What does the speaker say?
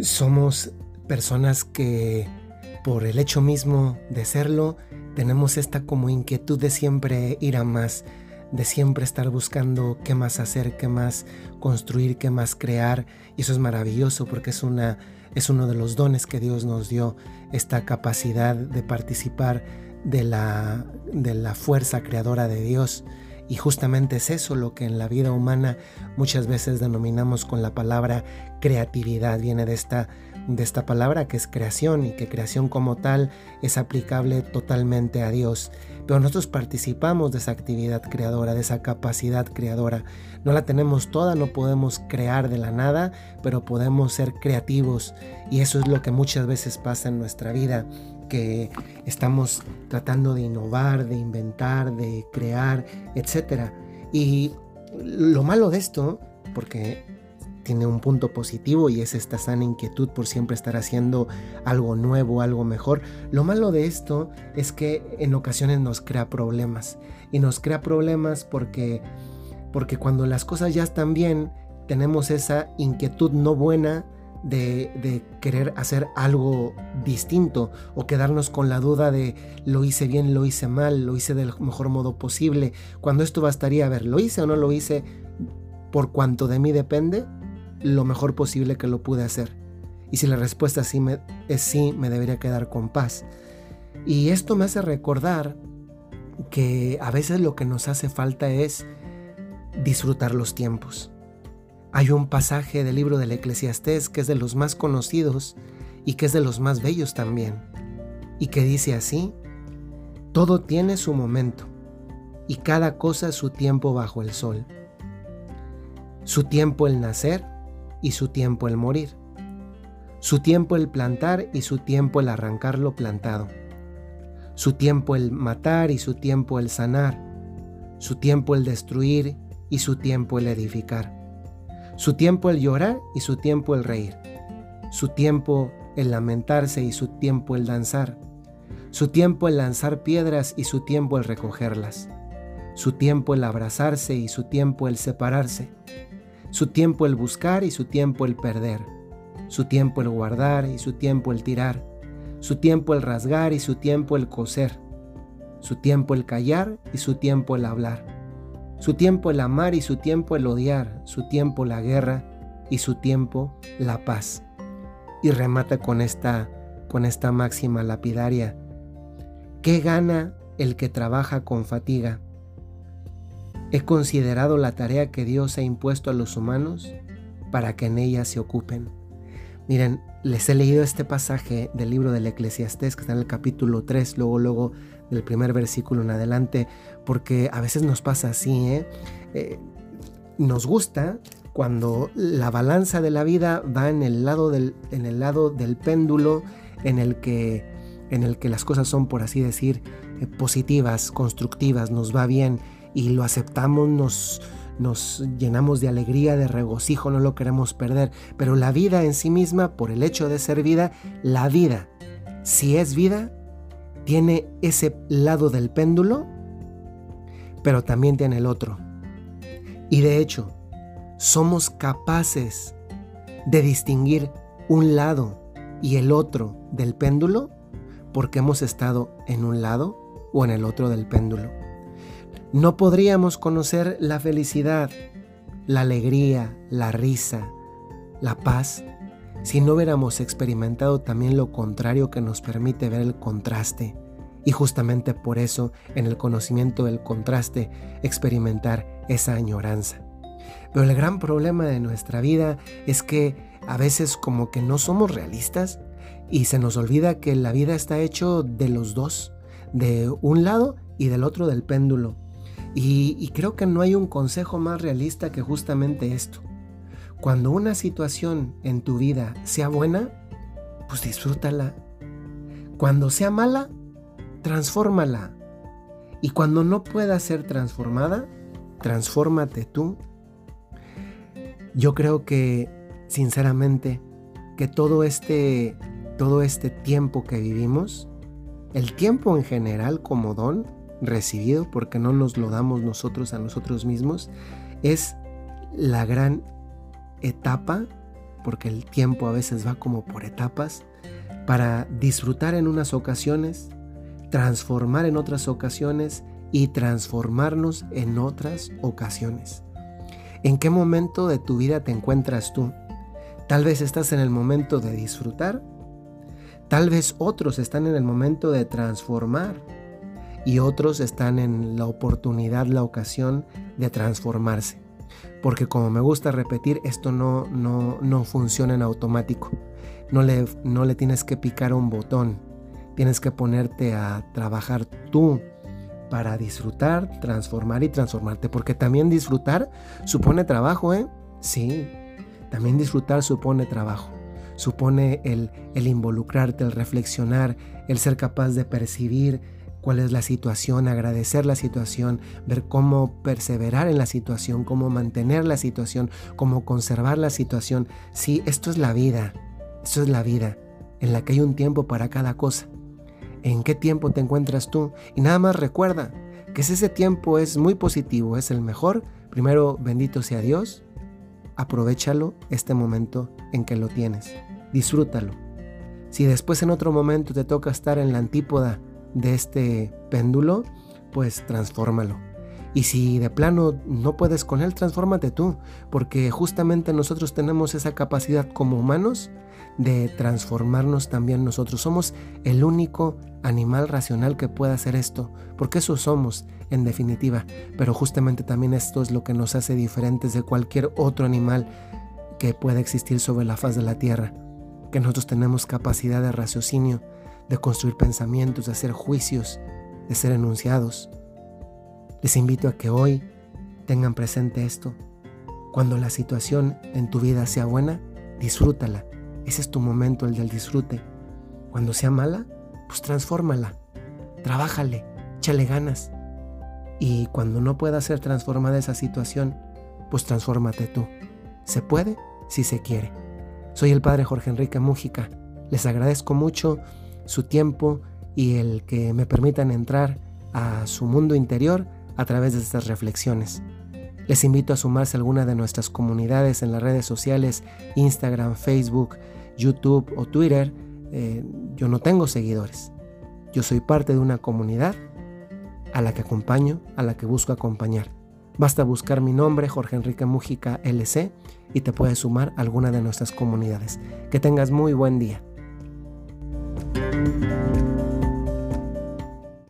Somos personas que por el hecho mismo de serlo, tenemos esta como inquietud de siempre ir a más, de siempre estar buscando qué más hacer, qué más construir, qué más crear. Y eso es maravilloso porque es, una, es uno de los dones que Dios nos dio, esta capacidad de participar de la, de la fuerza creadora de Dios. Y justamente es eso lo que en la vida humana muchas veces denominamos con la palabra creatividad. Viene de esta, de esta palabra que es creación y que creación como tal es aplicable totalmente a Dios. Pero nosotros participamos de esa actividad creadora, de esa capacidad creadora. No la tenemos toda, no podemos crear de la nada, pero podemos ser creativos. Y eso es lo que muchas veces pasa en nuestra vida que estamos tratando de innovar, de inventar, de crear, etc. Y lo malo de esto, porque tiene un punto positivo y es esta sana inquietud por siempre estar haciendo algo nuevo, algo mejor. Lo malo de esto es que en ocasiones nos crea problemas. Y nos crea problemas porque, porque cuando las cosas ya están bien, tenemos esa inquietud no buena de, querer hacer algo distinto o quedarnos con la duda de lo hice bien, lo hice mal, lo hice del mejor modo posible, cuando esto bastaría a ver, lo hice o no lo hice por cuanto de mí depende, lo mejor posible que lo pude hacer. Y si la respuesta es sí, me debería quedar con paz. Y esto me hace recordar que a veces lo que nos hace falta es disfrutar los tiempos. Hay un pasaje del libro del Eclesiastés que es de los más conocidos y que es de los más bellos también, y que dice así, todo tiene su momento y cada cosa su tiempo bajo el sol, su tiempo el nacer y su tiempo el morir, su tiempo el plantar y su tiempo el arrancar lo plantado, su tiempo el matar y su tiempo el sanar, su tiempo el destruir y su tiempo el edificar su tiempo el llorar y su tiempo el reír. Su tiempo el lamentarse y su tiempo el danzar. Su tiempo el lanzar piedras y su tiempo el recogerlas. Su tiempo el abrazarse y su tiempo el separarse. Su tiempo el buscar y su tiempo el perder. Su tiempo el guardar y su tiempo el tirar. Su tiempo el rasgar y su tiempo el coser. Su tiempo el callar y su tiempo el hablar su tiempo el amar y su tiempo el odiar, su tiempo la guerra y su tiempo la paz. Y remata con esta, con esta máxima lapidaria. ¿Qué gana el que trabaja con fatiga? He considerado la tarea que Dios ha impuesto a los humanos para que en ella se ocupen. Miren, les he leído este pasaje del libro del Eclesiastés que está en el capítulo 3, luego, luego del primer versículo en adelante, porque a veces nos pasa así, ¿eh? Eh, nos gusta cuando la balanza de la vida va en el lado del, en el lado del péndulo, en el que, en el que las cosas son, por así decir, eh, positivas, constructivas, nos va bien y lo aceptamos, nos, nos llenamos de alegría, de regocijo, no lo queremos perder. Pero la vida en sí misma, por el hecho de ser vida, la vida, si es vida, tiene ese lado del péndulo, pero también tiene el otro. Y de hecho, somos capaces de distinguir un lado y el otro del péndulo porque hemos estado en un lado o en el otro del péndulo. No podríamos conocer la felicidad, la alegría, la risa, la paz, si no hubiéramos experimentado también lo contrario que nos permite ver el contraste. Y justamente por eso, en el conocimiento del contraste, experimentar esa añoranza. Pero el gran problema de nuestra vida es que a veces como que no somos realistas y se nos olvida que la vida está hecho de los dos, de un lado y del otro del péndulo. Y, creo que no hay un consejo más realista que justamente esto. Cuando una situación en tu vida sea buena, pues disfrútala. Cuando sea mala, transfórmala. Y cuando no pueda ser transformada, transfórmate tú. Yo creo que, sinceramente, que todo este, todo este tiempo que vivimos, el tiempo en general como don, recibido, porque no nos lo damos nosotros a nosotros mismos, es la gran etapa porque el tiempo a veces va como por etapas, para disfrutar en unas ocasiones, transformar en otras ocasiones y transformarnos en otras ocasiones. ¿En qué momento de tu vida te encuentras tú? Tal vez estás en el momento de disfrutar, tal vez otros están en el momento de transformar y otros están en la oportunidad, la ocasión de transformarse. Porque como me gusta repetir, esto no, no, no funciona en automático. No le, no le tienes que picar un botón. Tienes que ponerte a trabajar tú para disfrutar, transformar y transformarte. Porque también disfrutar supone trabajo, ¿eh? Sí, también disfrutar supone trabajo. Supone el, el involucrarte, el reflexionar, el ser capaz de percibir cuál es la situación, agradecer la situación, ver cómo perseverar en la situación, cómo mantener la situación, cómo conservar la situación. Sí, esto es la vida. Esto es la vida, en la que hay un tiempo para cada cosa. ¿En qué tiempo te encuentras tú? Y nada más recuerda que si ese tiempo es muy positivo, es el mejor, primero bendito sea Dios, aprovechalo este momento en que lo tienes, disfrútalo. Si después en otro momento te toca estar en la antípoda de este péndulo, pues transfórmalo. Y si de plano no puedes con él, transfórmate tú, porque justamente nosotros tenemos esa capacidad como humanos de transformarnos también nosotros. Somos el único animal racional que puede hacer esto, porque eso somos en definitiva, pero justamente también esto es lo que nos hace diferentes de cualquier otro animal que pueda existir sobre la faz de la tierra, que nosotros tenemos capacidad de raciocinio, de construir pensamientos, de hacer juicios, de ser enunciados. Les invito a que hoy tengan presente esto. Cuando la situación en tu vida sea buena, disfrútala. Ese es tu momento, el del disfrute. Cuando sea mala, pues transfórmala. Trabájale, échale ganas. Y cuando no pueda ser transformada esa situación, pues transfórmate tú. ¿Se puede? Si se quiere. Soy el padre Jorge Enrique Mújica. Les agradezco mucho su tiempo y el que me permitan entrar a su mundo interior a través de estas reflexiones. Les invito a sumarse a alguna de nuestras comunidades en las redes sociales, Instagram, Facebook, YouTube o Twitter. Eh, yo no tengo seguidores. Yo soy parte de una comunidad a la que acompaño, a la que busco acompañar. Basta buscar mi nombre, Jorge Enrique Mújica LC, y te puedes sumar a alguna de nuestras comunidades. Que tengas muy buen día.